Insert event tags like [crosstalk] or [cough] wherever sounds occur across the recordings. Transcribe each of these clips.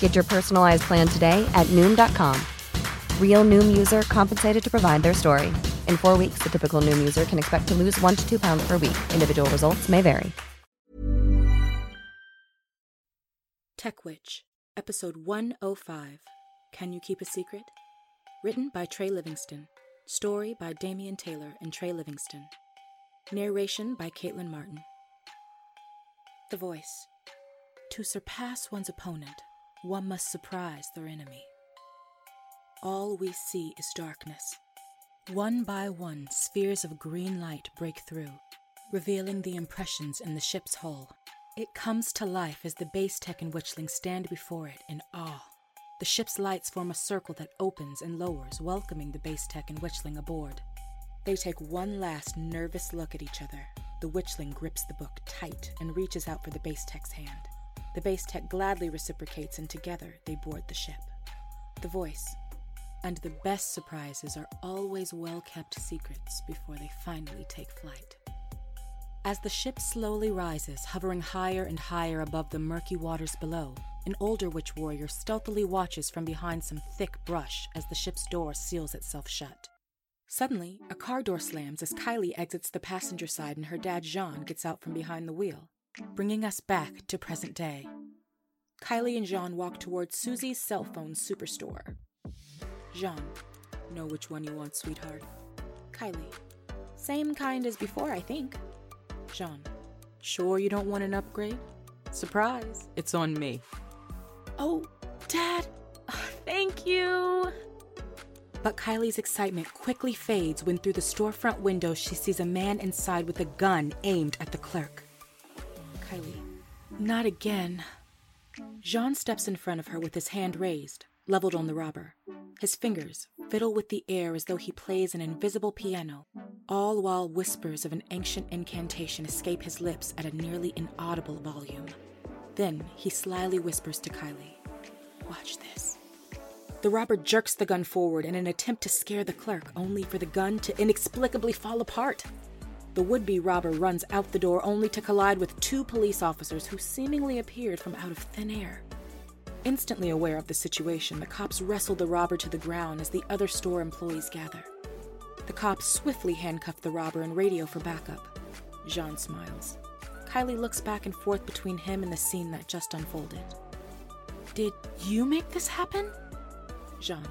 Get your personalized plan today at Noom.com. Real Noom user compensated to provide their story. In four weeks, the typical Noom user can expect to lose one to two pounds per week. Individual results may vary. Tech Witch, Episode 105 Can You Keep a Secret? Written by Trey Livingston. Story by Damian Taylor and Trey Livingston. Narration by Caitlin Martin. The Voice. To surpass one's opponent, one must surprise their enemy. All we see is darkness. One by one, spheres of green light break through, revealing the impressions in the ship's hull. It comes to life as the base tech and witchling stand before it in awe. The ship's lights form a circle that opens and lowers, welcoming the base tech and witchling aboard. They take one last nervous look at each other. The witchling grips the book tight and reaches out for the base tech's hand. The base tech gladly reciprocates, and together they board the ship. The voice. And the best surprises are always well kept secrets before they finally take flight. As the ship slowly rises, hovering higher and higher above the murky waters below, an older witch warrior stealthily watches from behind some thick brush as the ship's door seals itself shut. Suddenly, a car door slams as Kylie exits the passenger side and her dad Jean gets out from behind the wheel bringing us back to present day. Kylie and Jean walk towards Susie's cell phone superstore. Jean, know which one you want, sweetheart. Kylie, same kind as before, I think. Jean, sure you don't want an upgrade? Surprise, it's on me. Oh, Dad, [laughs] thank you. But Kylie's excitement quickly fades when through the storefront window she sees a man inside with a gun aimed at the clerk. Kylie. Not again. Jean steps in front of her with his hand raised, leveled on the robber. His fingers fiddle with the air as though he plays an invisible piano, all while whispers of an ancient incantation escape his lips at a nearly inaudible volume. Then he slyly whispers to Kylie, Watch this. The robber jerks the gun forward in an attempt to scare the clerk, only for the gun to inexplicably fall apart. The would be robber runs out the door only to collide with two police officers who seemingly appeared from out of thin air. Instantly aware of the situation, the cops wrestle the robber to the ground as the other store employees gather. The cops swiftly handcuff the robber and radio for backup. Jean smiles. Kylie looks back and forth between him and the scene that just unfolded. Did you make this happen? Jean.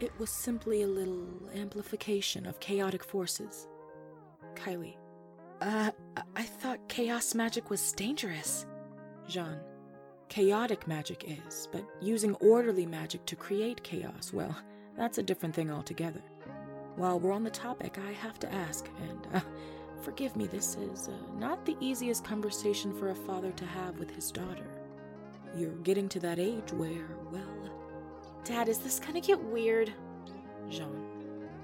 It was simply a little amplification of chaotic forces. Kylie. Uh, I thought chaos magic was dangerous. Jean. Chaotic magic is, but using orderly magic to create chaos, well, that's a different thing altogether. While we're on the topic, I have to ask, and uh, forgive me, this is uh, not the easiest conversation for a father to have with his daughter. You're getting to that age where, well. Dad, is this gonna get weird? Jean.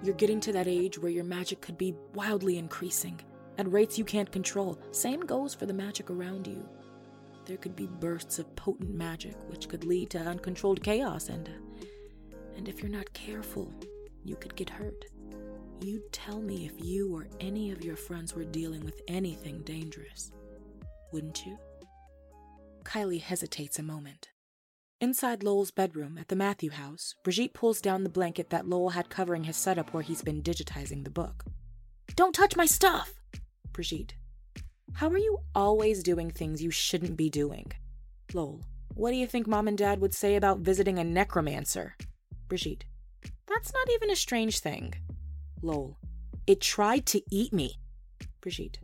You're getting to that age where your magic could be wildly increasing, at rates you can't control. Same goes for the magic around you. There could be bursts of potent magic, which could lead to uncontrolled chaos, and. And if you're not careful, you could get hurt. You'd tell me if you or any of your friends were dealing with anything dangerous, wouldn't you? Kylie hesitates a moment, Inside Lowell's bedroom at the Matthew house, Brigitte pulls down the blanket that Lowell had covering his setup where he's been digitizing the book. Don't touch my stuff! Brigitte. How are you always doing things you shouldn't be doing? Lowell. What do you think mom and dad would say about visiting a necromancer? Brigitte. That's not even a strange thing. Lowell. It tried to eat me. Brigitte.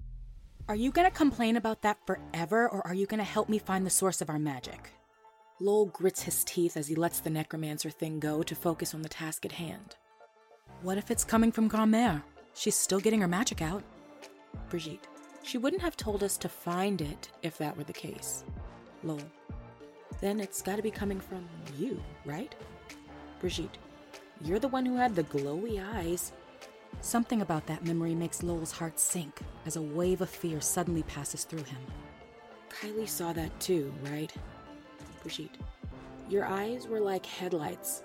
Are you gonna complain about that forever, or are you gonna help me find the source of our magic? Lowell grits his teeth as he lets the necromancer thing go to focus on the task at hand. What if it's coming from Grand-Mère? She's still getting her magic out. Brigitte. She wouldn't have told us to find it if that were the case. Lowell. Then it's gotta be coming from you, right? Brigitte. You're the one who had the glowy eyes. Something about that memory makes Lowell's heart sink as a wave of fear suddenly passes through him. Kylie saw that too, right? Brigitte. Your eyes were like headlights.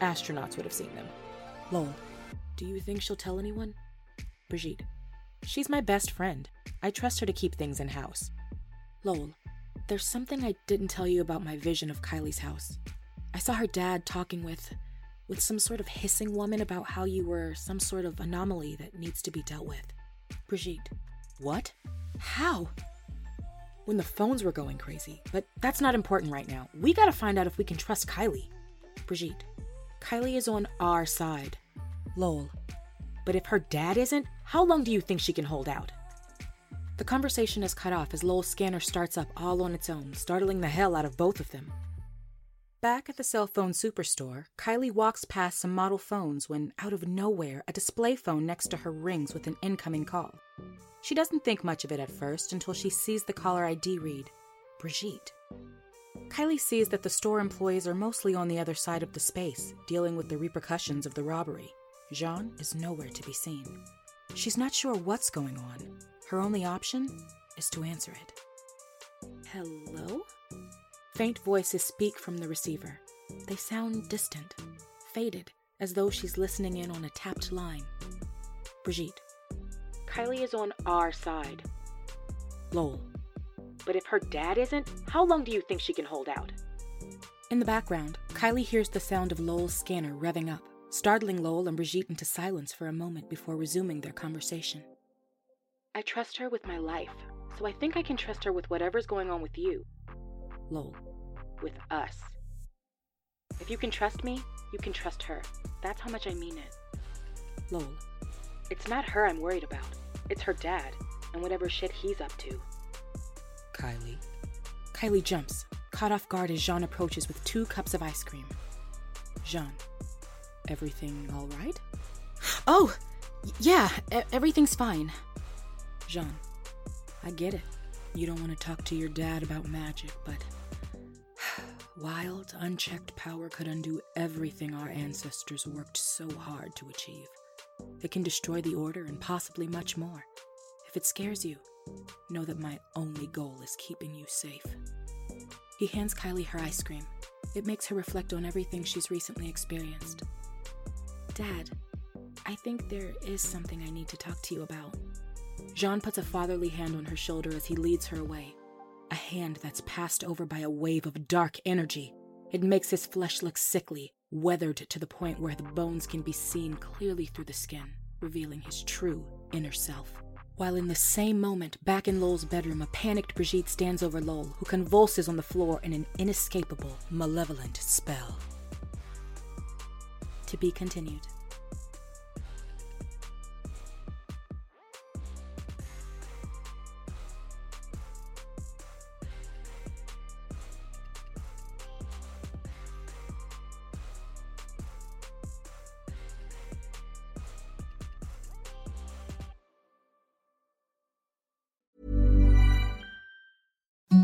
Astronauts would have seen them. Lowell. Do you think she'll tell anyone? Brigitte. She's my best friend. I trust her to keep things in house. Lowell. There's something I didn't tell you about my vision of Kylie's house. I saw her dad talking with with some sort of hissing woman about how you were some sort of anomaly that needs to be dealt with. Brigitte. What? How? When the phones were going crazy. But that's not important right now. We gotta find out if we can trust Kylie. Brigitte. Kylie is on our side. Lowell. But if her dad isn't, how long do you think she can hold out? The conversation is cut off as Lowell's scanner starts up all on its own, startling the hell out of both of them. Back at the cell phone superstore, Kylie walks past some model phones when, out of nowhere, a display phone next to her rings with an incoming call. She doesn't think much of it at first until she sees the caller ID read Brigitte. Kylie sees that the store employees are mostly on the other side of the space, dealing with the repercussions of the robbery. Jean is nowhere to be seen. She's not sure what's going on. Her only option is to answer it. Hello? Faint voices speak from the receiver. They sound distant, faded, as though she's listening in on a tapped line. Brigitte. Kylie is on our side. Lowell. But if her dad isn't, how long do you think she can hold out? In the background, Kylie hears the sound of Lowell's scanner revving up, startling Lowell and Brigitte into silence for a moment before resuming their conversation. I trust her with my life, so I think I can trust her with whatever's going on with you. Lowell. With us. If you can trust me, you can trust her. That's how much I mean it. Lowell. It's not her I'm worried about. It's her dad, and whatever shit he's up to. Kylie. Kylie jumps, caught off guard as Jean approaches with two cups of ice cream. Jean. Everything all right? Oh! Yeah, e- everything's fine. Jean. I get it. You don't want to talk to your dad about magic, but [sighs] wild, unchecked power could undo everything our ancestors worked so hard to achieve. It can destroy the order and possibly much more. If it scares you, know that my only goal is keeping you safe. He hands Kylie her ice cream. It makes her reflect on everything she's recently experienced. Dad, I think there is something I need to talk to you about. Jean puts a fatherly hand on her shoulder as he leads her away. A hand that's passed over by a wave of dark energy. It makes his flesh look sickly, weathered to the point where the bones can be seen clearly through the skin, revealing his true inner self. While in the same moment, back in Lowell's bedroom, a panicked Brigitte stands over Lowell, who convulses on the floor in an inescapable, malevolent spell. To be continued.